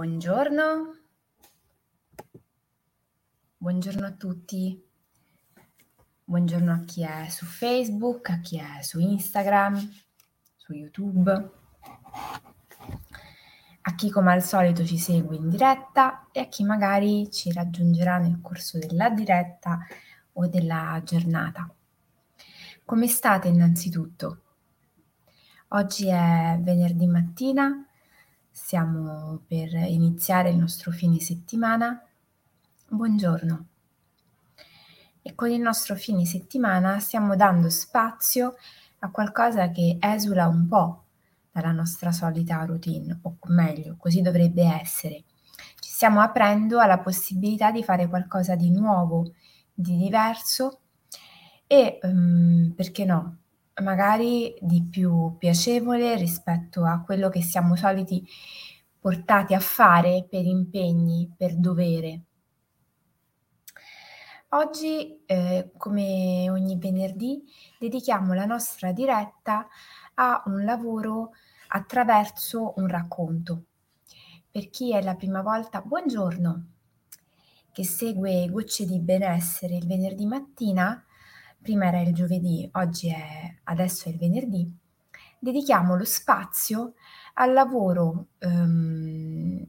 Buongiorno. Buongiorno a tutti. Buongiorno a chi è su Facebook, a chi è su Instagram, su YouTube, a chi come al solito ci segue in diretta e a chi magari ci raggiungerà nel corso della diretta o della giornata. Come state innanzitutto? Oggi è venerdì mattina Stiamo per iniziare il nostro fine settimana. Buongiorno. E con il nostro fine settimana stiamo dando spazio a qualcosa che esula un po' dalla nostra solita routine, o meglio, così dovrebbe essere. Ci stiamo aprendo alla possibilità di fare qualcosa di nuovo, di diverso e, um, perché no, magari di più piacevole rispetto a quello che siamo soliti portati a fare per impegni, per dovere. Oggi, eh, come ogni venerdì, dedichiamo la nostra diretta a un lavoro attraverso un racconto. Per chi è la prima volta, buongiorno, che segue Gocce di Benessere il venerdì mattina, prima era il giovedì, oggi è adesso è il venerdì, dedichiamo lo spazio al lavoro um,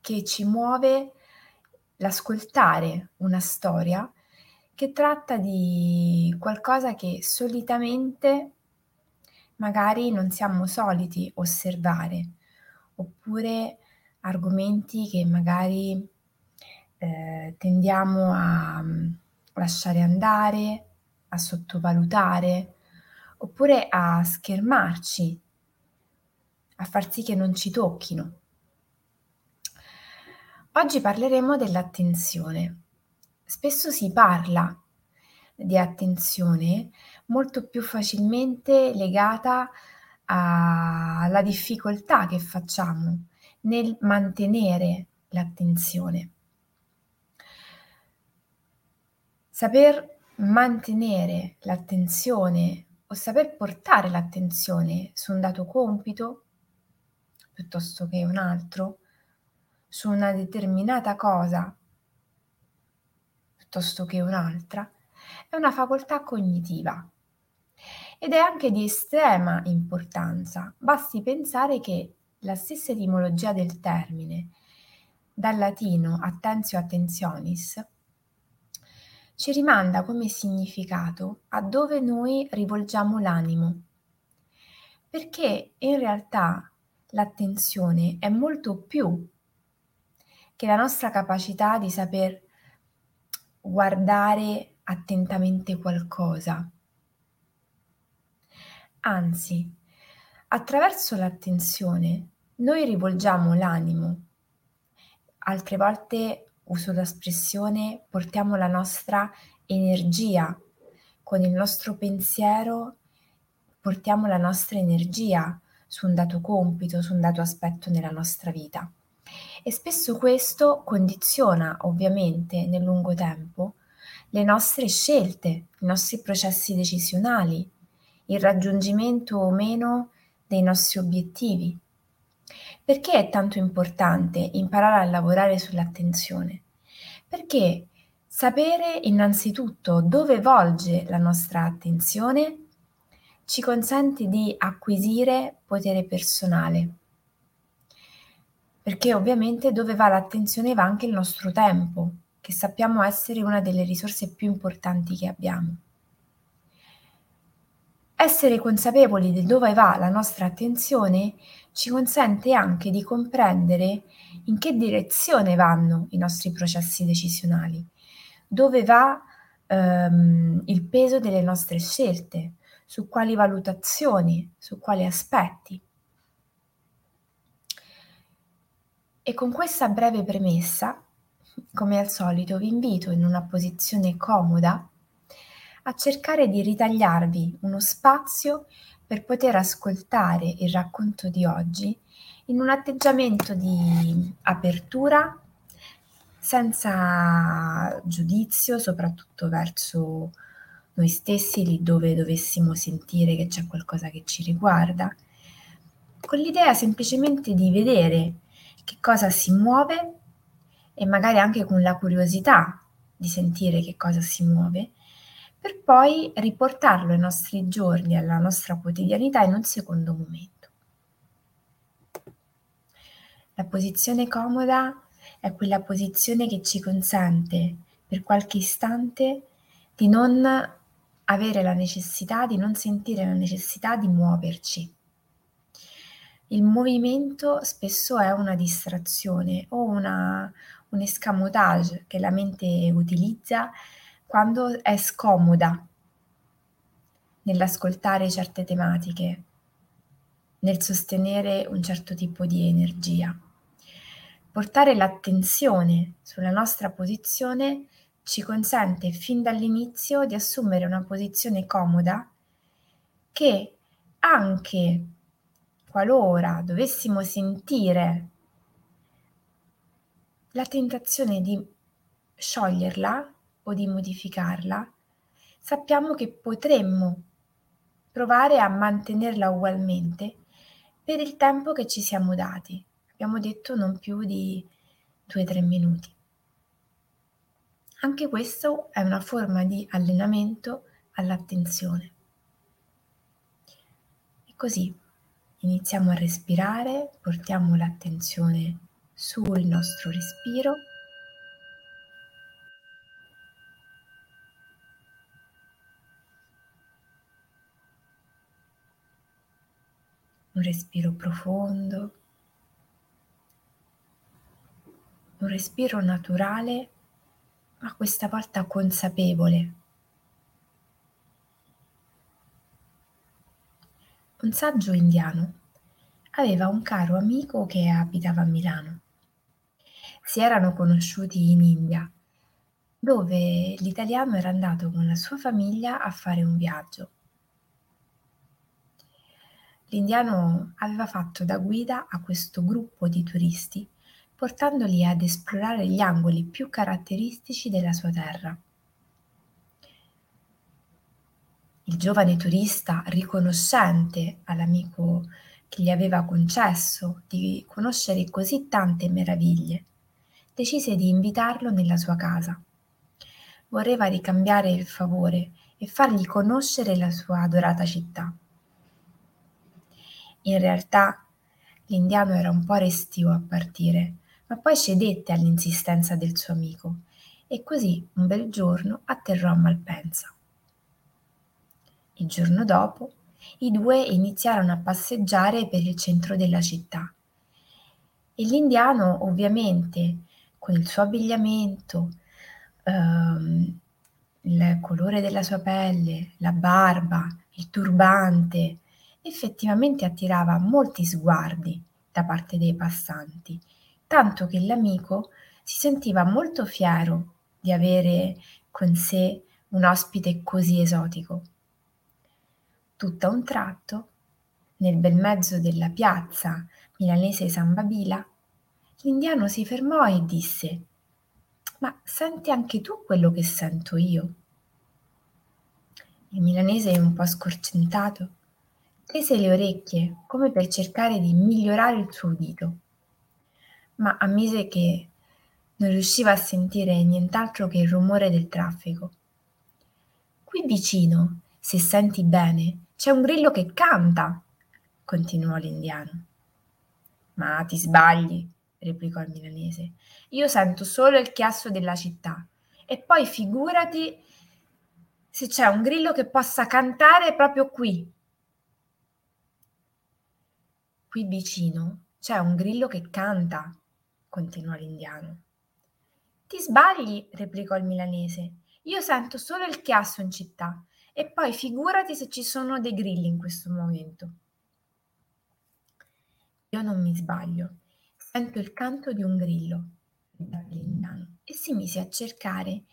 che ci muove l'ascoltare una storia che tratta di qualcosa che solitamente magari non siamo soliti osservare, oppure argomenti che magari eh, tendiamo a lasciare andare, a sottovalutare oppure a schermarci, a far sì che non ci tocchino. Oggi parleremo dell'attenzione. Spesso si parla di attenzione molto più facilmente legata alla difficoltà che facciamo nel mantenere l'attenzione. Saper mantenere l'attenzione o saper portare l'attenzione su un dato compito piuttosto che un altro, su una determinata cosa piuttosto che un'altra, è una facoltà cognitiva ed è anche di estrema importanza. Basti pensare che la stessa etimologia del termine, dal latino attentio attentionis, ci rimanda come significato a dove noi rivolgiamo l'animo, perché in realtà l'attenzione è molto più che la nostra capacità di saper guardare attentamente qualcosa. Anzi, attraverso l'attenzione noi rivolgiamo l'animo, altre volte uso l'espressione portiamo la nostra energia, con il nostro pensiero portiamo la nostra energia su un dato compito, su un dato aspetto nella nostra vita. E spesso questo condiziona ovviamente nel lungo tempo le nostre scelte, i nostri processi decisionali, il raggiungimento o meno dei nostri obiettivi. Perché è tanto importante imparare a lavorare sull'attenzione? Perché sapere innanzitutto dove volge la nostra attenzione ci consente di acquisire potere personale. Perché ovviamente dove va l'attenzione va anche il nostro tempo, che sappiamo essere una delle risorse più importanti che abbiamo. Essere consapevoli di dove va la nostra attenzione ci consente anche di comprendere in che direzione vanno i nostri processi decisionali, dove va ehm, il peso delle nostre scelte, su quali valutazioni, su quali aspetti. E con questa breve premessa, come al solito, vi invito in una posizione comoda a cercare di ritagliarvi uno spazio per poter ascoltare il racconto di oggi in un atteggiamento di apertura, senza giudizio, soprattutto verso noi stessi, lì dove dovessimo sentire che c'è qualcosa che ci riguarda, con l'idea semplicemente di vedere che cosa si muove e magari anche con la curiosità di sentire che cosa si muove, per poi riportarlo ai nostri giorni, alla nostra quotidianità in un secondo momento. La posizione comoda è quella posizione che ci consente per qualche istante di non avere la necessità, di non sentire la necessità di muoverci. Il movimento spesso è una distrazione o una, un escamotage che la mente utilizza quando è scomoda nell'ascoltare certe tematiche, nel sostenere un certo tipo di energia. Portare l'attenzione sulla nostra posizione ci consente fin dall'inizio di assumere una posizione comoda che anche qualora dovessimo sentire la tentazione di scioglierla o di modificarla, sappiamo che potremmo provare a mantenerla ugualmente per il tempo che ci siamo dati. Abbiamo detto non più di 2-3 minuti. Anche questo è una forma di allenamento all'attenzione. E così iniziamo a respirare, portiamo l'attenzione sul nostro respiro. Un respiro profondo, un respiro naturale, ma questa volta consapevole. Un saggio indiano aveva un caro amico che abitava a Milano si erano conosciuti in India, dove l'italiano era andato con la sua famiglia a fare un viaggio. L'indiano aveva fatto da guida a questo gruppo di turisti, portandoli ad esplorare gli angoli più caratteristici della sua terra. Il giovane turista, riconoscente all'amico che gli aveva concesso di conoscere così tante meraviglie, decise di invitarlo nella sua casa. Voleva ricambiare il favore e fargli conoscere la sua adorata città. In realtà l'indiano era un po' restio a partire, ma poi cedette all'insistenza del suo amico e così un bel giorno atterrò a Malpensa. Il giorno dopo i due iniziarono a passeggiare per il centro della città e l'indiano ovviamente con il suo abbigliamento, ehm, il colore della sua pelle, la barba, il turbante, effettivamente attirava molti sguardi da parte dei passanti, tanto che l'amico si sentiva molto fiero di avere con sé un ospite così esotico. Tutto a un tratto, nel bel mezzo della piazza milanese San Babila, L'indiano si fermò e disse Ma senti anche tu quello che sento io? Il milanese, un po' scorcentato, tese le orecchie come per cercare di migliorare il suo udito, ma ammise che non riusciva a sentire nient'altro che il rumore del traffico. Qui vicino, se senti bene, c'è un grillo che canta, continuò l'indiano. Ma ti sbagli, replicò il milanese. Io sento solo il chiasso della città. E poi figurati se c'è un grillo che possa cantare proprio qui. Qui vicino c'è un grillo che canta, continuò l'indiano. Ti sbagli, replicò il milanese. Io sento solo il chiasso in città. E poi figurati se ci sono dei grilli in questo momento. Io non mi sbaglio, Sento il canto di un grillo, e si mise a cercare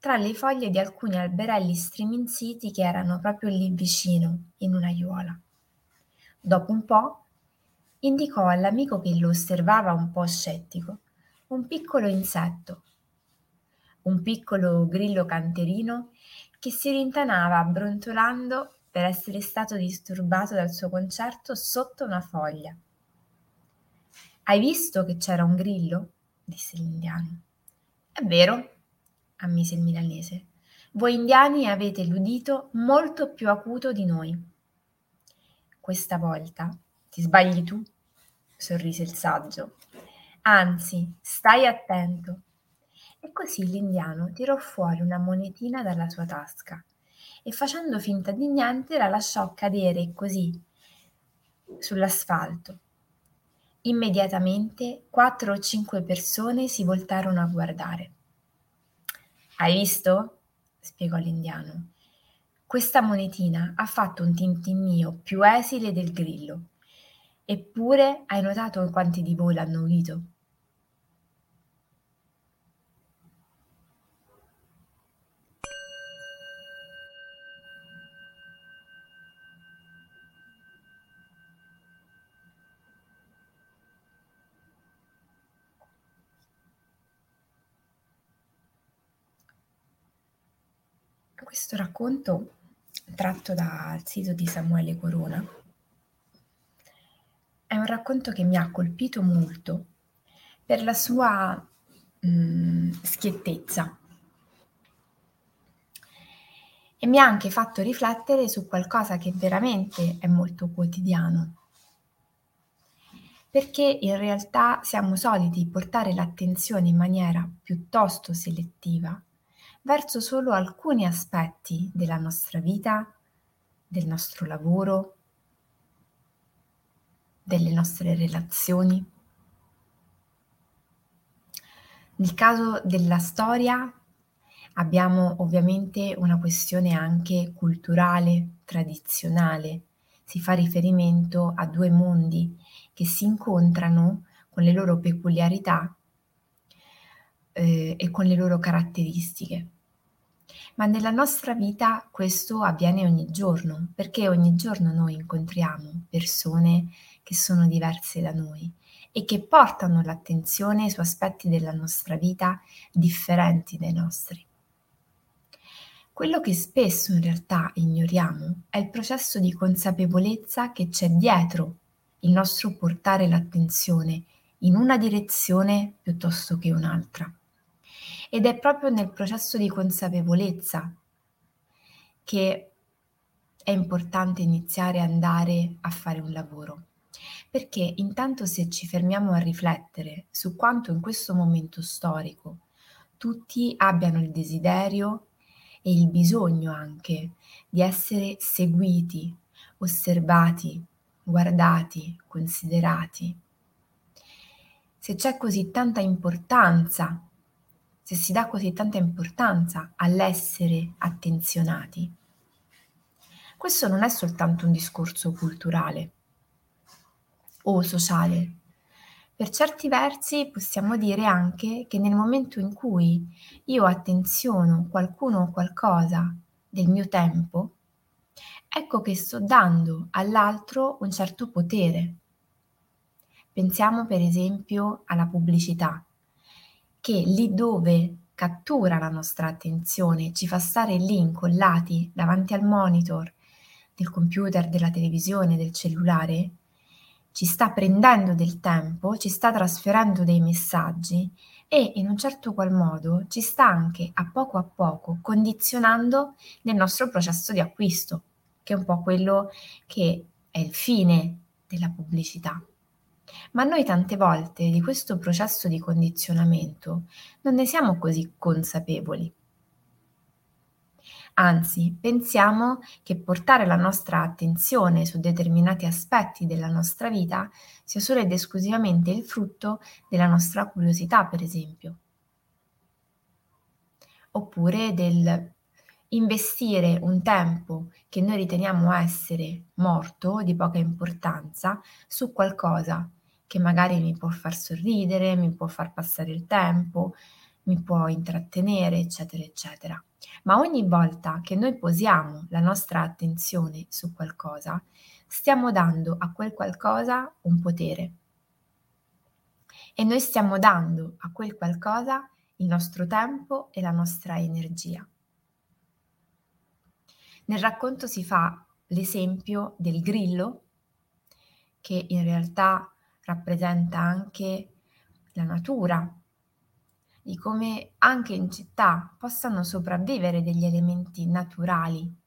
tra le foglie di alcuni alberelli striminziti che erano proprio lì vicino, in un'aiuola. Dopo un po' indicò all'amico che lo osservava un po' scettico un piccolo insetto, un piccolo grillo canterino che si rintanava brontolando per essere stato disturbato dal suo concerto sotto una foglia. Hai visto che c'era un grillo? disse l'indiano. È vero, ammise il milanese. Voi indiani avete l'udito molto più acuto di noi. Questa volta ti sbagli tu, sorrise il saggio. Anzi, stai attento. E così l'indiano tirò fuori una monetina dalla sua tasca e facendo finta di niente la lasciò cadere così sull'asfalto. Immediatamente quattro o cinque persone si voltarono a guardare. Hai visto? spiegò l'indiano. Questa monetina ha fatto un tintinnio più esile del grillo. Eppure hai notato quanti di voi l'hanno udito? Questo racconto, tratto dal sito di Samuele Corona, è un racconto che mi ha colpito molto per la sua mh, mm, schiettezza e mi ha anche fatto riflettere su qualcosa che veramente è molto quotidiano. Perché in realtà siamo soliti portare l'attenzione in maniera piuttosto selettiva verso solo alcuni aspetti della nostra vita, del nostro lavoro, delle nostre relazioni. Nel caso della storia abbiamo ovviamente una questione anche culturale, tradizionale. Si fa riferimento a due mondi che si incontrano con le loro peculiarità eh, e con le loro caratteristiche. Ma nella nostra vita questo avviene ogni giorno, perché ogni giorno noi incontriamo persone che sono diverse da noi e che portano l'attenzione su aspetti della nostra vita differenti dai nostri. Quello che spesso in realtà ignoriamo è il processo di consapevolezza che c'è dietro il nostro portare l'attenzione in una direzione piuttosto che un'altra. Ed è proprio nel processo di consapevolezza che è importante iniziare ad andare a fare un lavoro. Perché intanto se ci fermiamo a riflettere su quanto in questo momento storico tutti abbiano il desiderio e il bisogno anche di essere seguiti, osservati, guardati, considerati. Se c'è così tanta importanza se si dà così tanta importanza all'essere attenzionati. Questo non è soltanto un discorso culturale o sociale. Per certi versi possiamo dire anche che nel momento in cui io attenziono qualcuno o qualcosa del mio tempo, ecco che sto dando all'altro un certo potere. Pensiamo per esempio alla pubblicità che lì dove cattura la nostra attenzione, ci fa stare lì incollati davanti al monitor del computer, della televisione, del cellulare, ci sta prendendo del tempo, ci sta trasferendo dei messaggi e in un certo qual modo ci sta anche a poco a poco condizionando nel nostro processo di acquisto, che è un po' quello che è il fine della pubblicità. Ma noi tante volte di questo processo di condizionamento non ne siamo così consapevoli. Anzi, pensiamo che portare la nostra attenzione su determinati aspetti della nostra vita sia solo ed esclusivamente il frutto della nostra curiosità, per esempio. Oppure del investire un tempo che noi riteniamo essere morto, di poca importanza, su qualcosa che magari mi può far sorridere, mi può far passare il tempo, mi può intrattenere, eccetera, eccetera. Ma ogni volta che noi posiamo la nostra attenzione su qualcosa, stiamo dando a quel qualcosa un potere. E noi stiamo dando a quel qualcosa il nostro tempo e la nostra energia. Nel racconto si fa l'esempio del grillo che in realtà rappresenta anche la natura, di come anche in città possano sopravvivere degli elementi naturali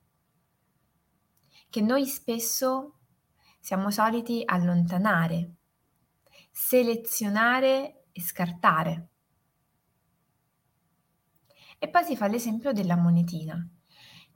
che noi spesso siamo soliti allontanare, selezionare e scartare. E poi si fa l'esempio della monetina,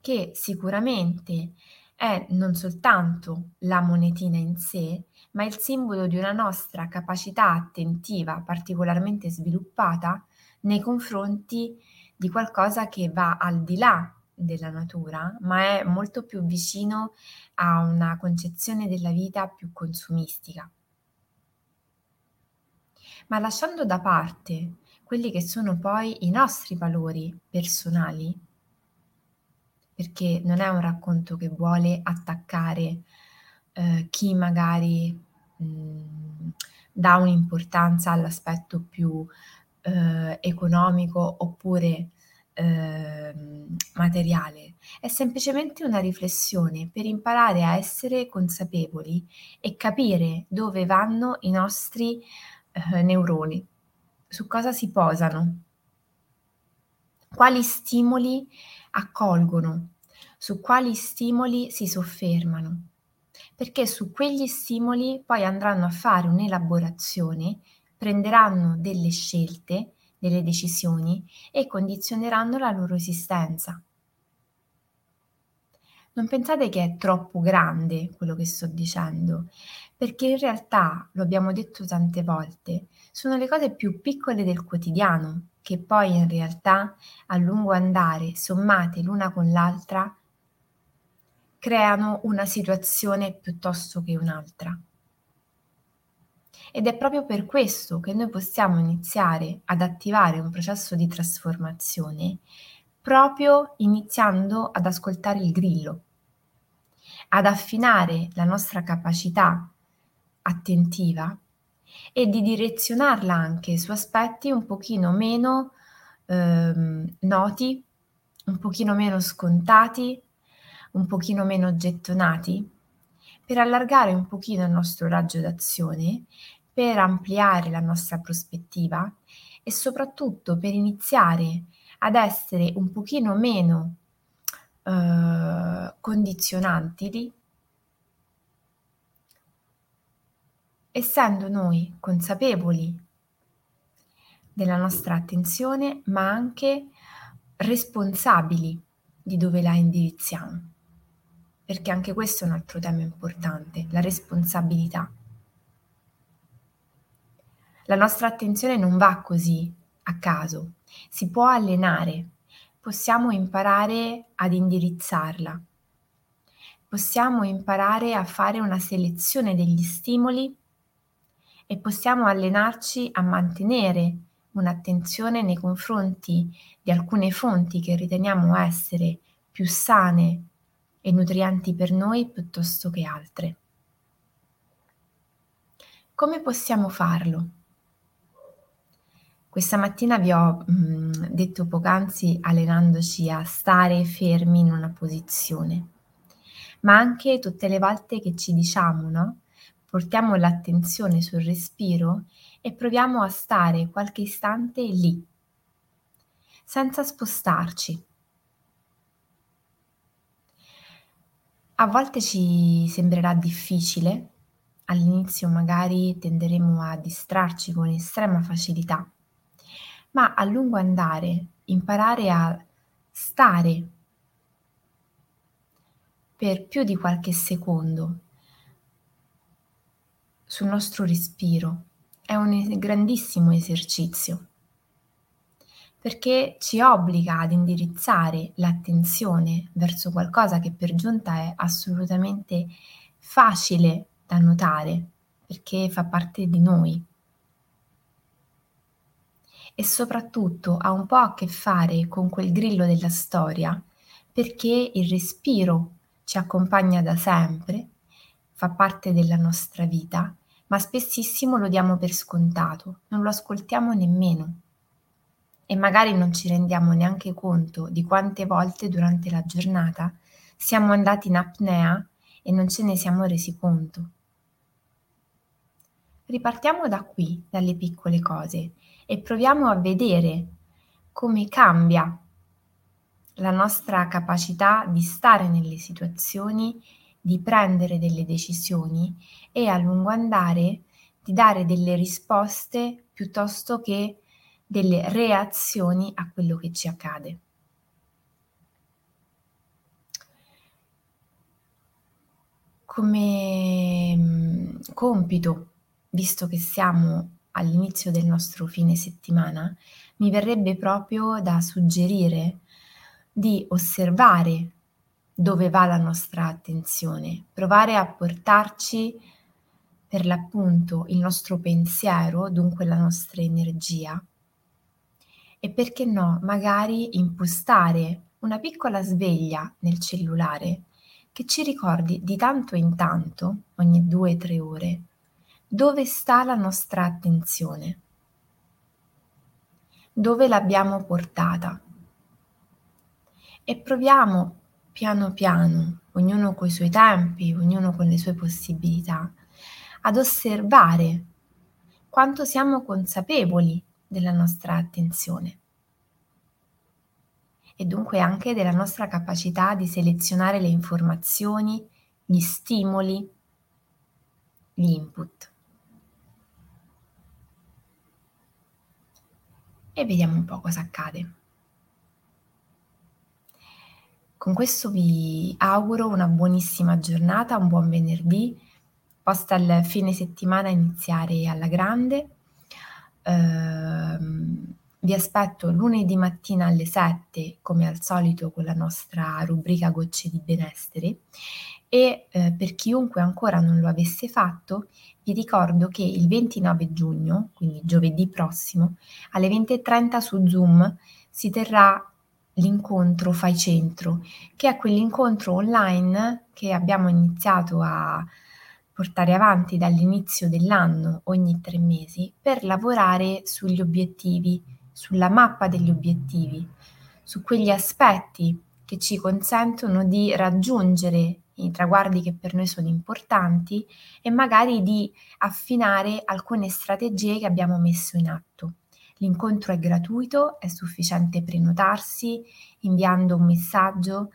che sicuramente è non soltanto la monetina in sé, ma il simbolo di una nostra capacità attentiva particolarmente sviluppata nei confronti di qualcosa che va al di là della natura, ma è molto più vicino a una concezione della vita più consumistica. Ma lasciando da parte quelli che sono poi i nostri valori personali, perché non è un racconto che vuole attaccare eh, chi magari mh, mm, dà un'importanza all'aspetto più eh, economico oppure eh, materiale, è semplicemente una riflessione per imparare a essere consapevoli e capire dove vanno i nostri eh, neuroni, su cosa si posano, quali stimoli accolgono, su quali stimoli si soffermano, perché su quegli stimoli poi andranno a fare un'elaborazione, prenderanno delle scelte, delle decisioni e condizioneranno la loro esistenza. Non pensate che è troppo grande quello che sto dicendo, perché in realtà, lo abbiamo detto tante volte, sono le cose più piccole del quotidiano che poi in realtà a lungo andare, sommate l'una con l'altra, creano una situazione piuttosto che un'altra. Ed è proprio per questo che noi possiamo iniziare ad attivare un processo di trasformazione proprio iniziando ad ascoltare il grillo, ad affinare la nostra capacità attentiva e di direzionarla anche su aspetti un pochino meno ehm, noti, un pochino meno scontati, un pochino meno gettonati, per allargare un pochino il nostro raggio d'azione per ampliare la nostra prospettiva e soprattutto per iniziare ad essere un pochino meno eh, condizionanti, essendo noi consapevoli della nostra attenzione, ma anche responsabili di dove la indirizziamo. Perché anche questo è un altro tema importante, la responsabilità. La nostra attenzione non va così a caso, si può allenare, possiamo imparare ad indirizzarla, possiamo imparare a fare una selezione degli stimoli e possiamo allenarci a mantenere un'attenzione nei confronti di alcune fonti che riteniamo essere più sane e nutrienti per noi piuttosto che altre. Come possiamo farlo? Questa mattina vi ho mh, mm, detto poc'anzi allenandoci a stare fermi in una posizione, ma anche tutte le volte che ci diciamo, no? Portiamo l'attenzione sul respiro e proviamo a stare qualche istante lì, senza spostarci. A volte ci sembrerà difficile, all'inizio magari tenderemo a distrarci con estrema facilità ma a lungo andare imparare a stare per più di qualche secondo sul nostro respiro. È un grandissimo esercizio. Perché ci obbliga ad indirizzare l'attenzione verso qualcosa che per giunta è assolutamente facile da notare perché fa parte di noi. E soprattutto ha un po' a che fare con quel grillo della storia, perché il respiro ci accompagna da sempre, fa parte della nostra vita, ma spessissimo lo diamo per scontato, non lo ascoltiamo nemmeno. E magari non ci rendiamo neanche conto di quante volte durante la giornata siamo andati in apnea e non ce ne siamo resi conto. ripartiamo da qui, dalle piccole cose e proviamo a vedere come cambia la nostra capacità di stare nelle situazioni, di prendere delle decisioni e a lungo andare di dare delle risposte piuttosto che delle reazioni a quello che ci accade. Come mm, compito, visto che siamo all'inizio del nostro fine settimana, mi verrebbe proprio da suggerire di osservare dove va la nostra attenzione, provare a portarci per l'appunto il nostro pensiero, dunque la nostra energia, e perché no, magari impostare una piccola sveglia nel cellulare che ci ricordi di tanto in tanto, ogni due o tre ore, dove sta la nostra attenzione, dove l'abbiamo portata. E proviamo piano piano, ognuno coi suoi tempi, ognuno con le sue possibilità, ad osservare quanto siamo consapevoli della nostra attenzione e dunque anche della nostra capacità di selezionare le informazioni, gli stimoli, gli input. E vediamo un po' cosa accade. Con questo vi auguro una buonissima giornata, un buon venerdì, posta il fine settimana iniziare alla grande. Ehm, vi aspetto lunedì mattina alle 7, come al solito, con la nostra rubrica Gocce di benessere. E eh, per chiunque ancora non lo avesse fatto, vi ricordo che il 29 giugno, quindi giovedì prossimo, alle 20.30 su Zoom si terrà l'incontro Fai Centro, che è quell'incontro online che abbiamo iniziato a portare avanti dall'inizio dell'anno ogni tre mesi per lavorare sugli obiettivi, sulla mappa degli obiettivi, su quegli aspetti che ci consentono di raggiungere i traguardi che per noi sono importanti e magari di affinare alcune strategie che abbiamo messo in atto. L'incontro è gratuito, è sufficiente prenotarsi inviando un messaggio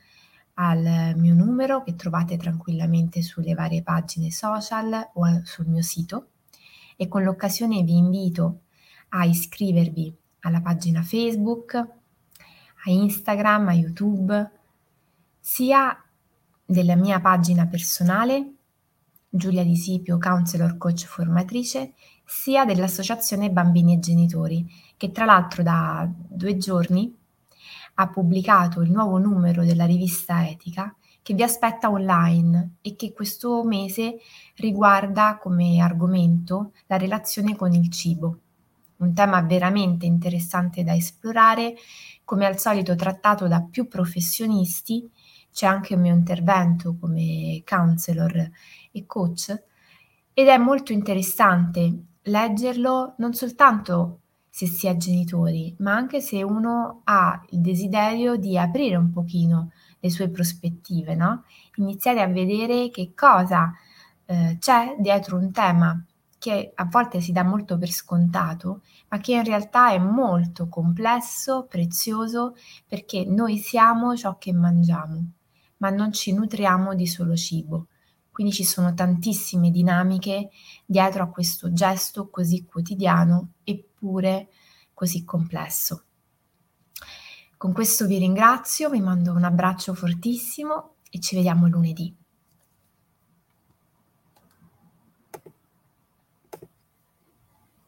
al mio numero che trovate tranquillamente sulle varie pagine social o sul mio sito. E con l'occasione vi invito a iscrivervi alla pagina Facebook, a Instagram, a YouTube, sia della mia pagina personale Giulia Di Sipio, counselor coach formatrice, sia dell'Associazione Bambini e Genitori, che tra l'altro da due giorni ha pubblicato il nuovo numero della rivista Etica che vi aspetta online e che questo mese riguarda come argomento la relazione con il cibo. Un tema veramente interessante da esplorare, come al solito trattato da più professionisti. C'è anche un mio intervento come counselor e coach ed è molto interessante leggerlo non soltanto se si è genitori, ma anche se uno ha il desiderio di aprire un pochino le sue prospettive, no? Iniziare a vedere che cosa eh, c'è dietro un tema che a volte si dà molto per scontato, ma che in realtà è molto complesso, prezioso, perché noi siamo ciò che mangiamo, ma non ci nutriamo di solo cibo. Quindi ci sono tantissime dinamiche dietro a questo gesto così quotidiano eppure così complesso. Con questo vi ringrazio, vi mando un abbraccio fortissimo e ci vediamo lunedì.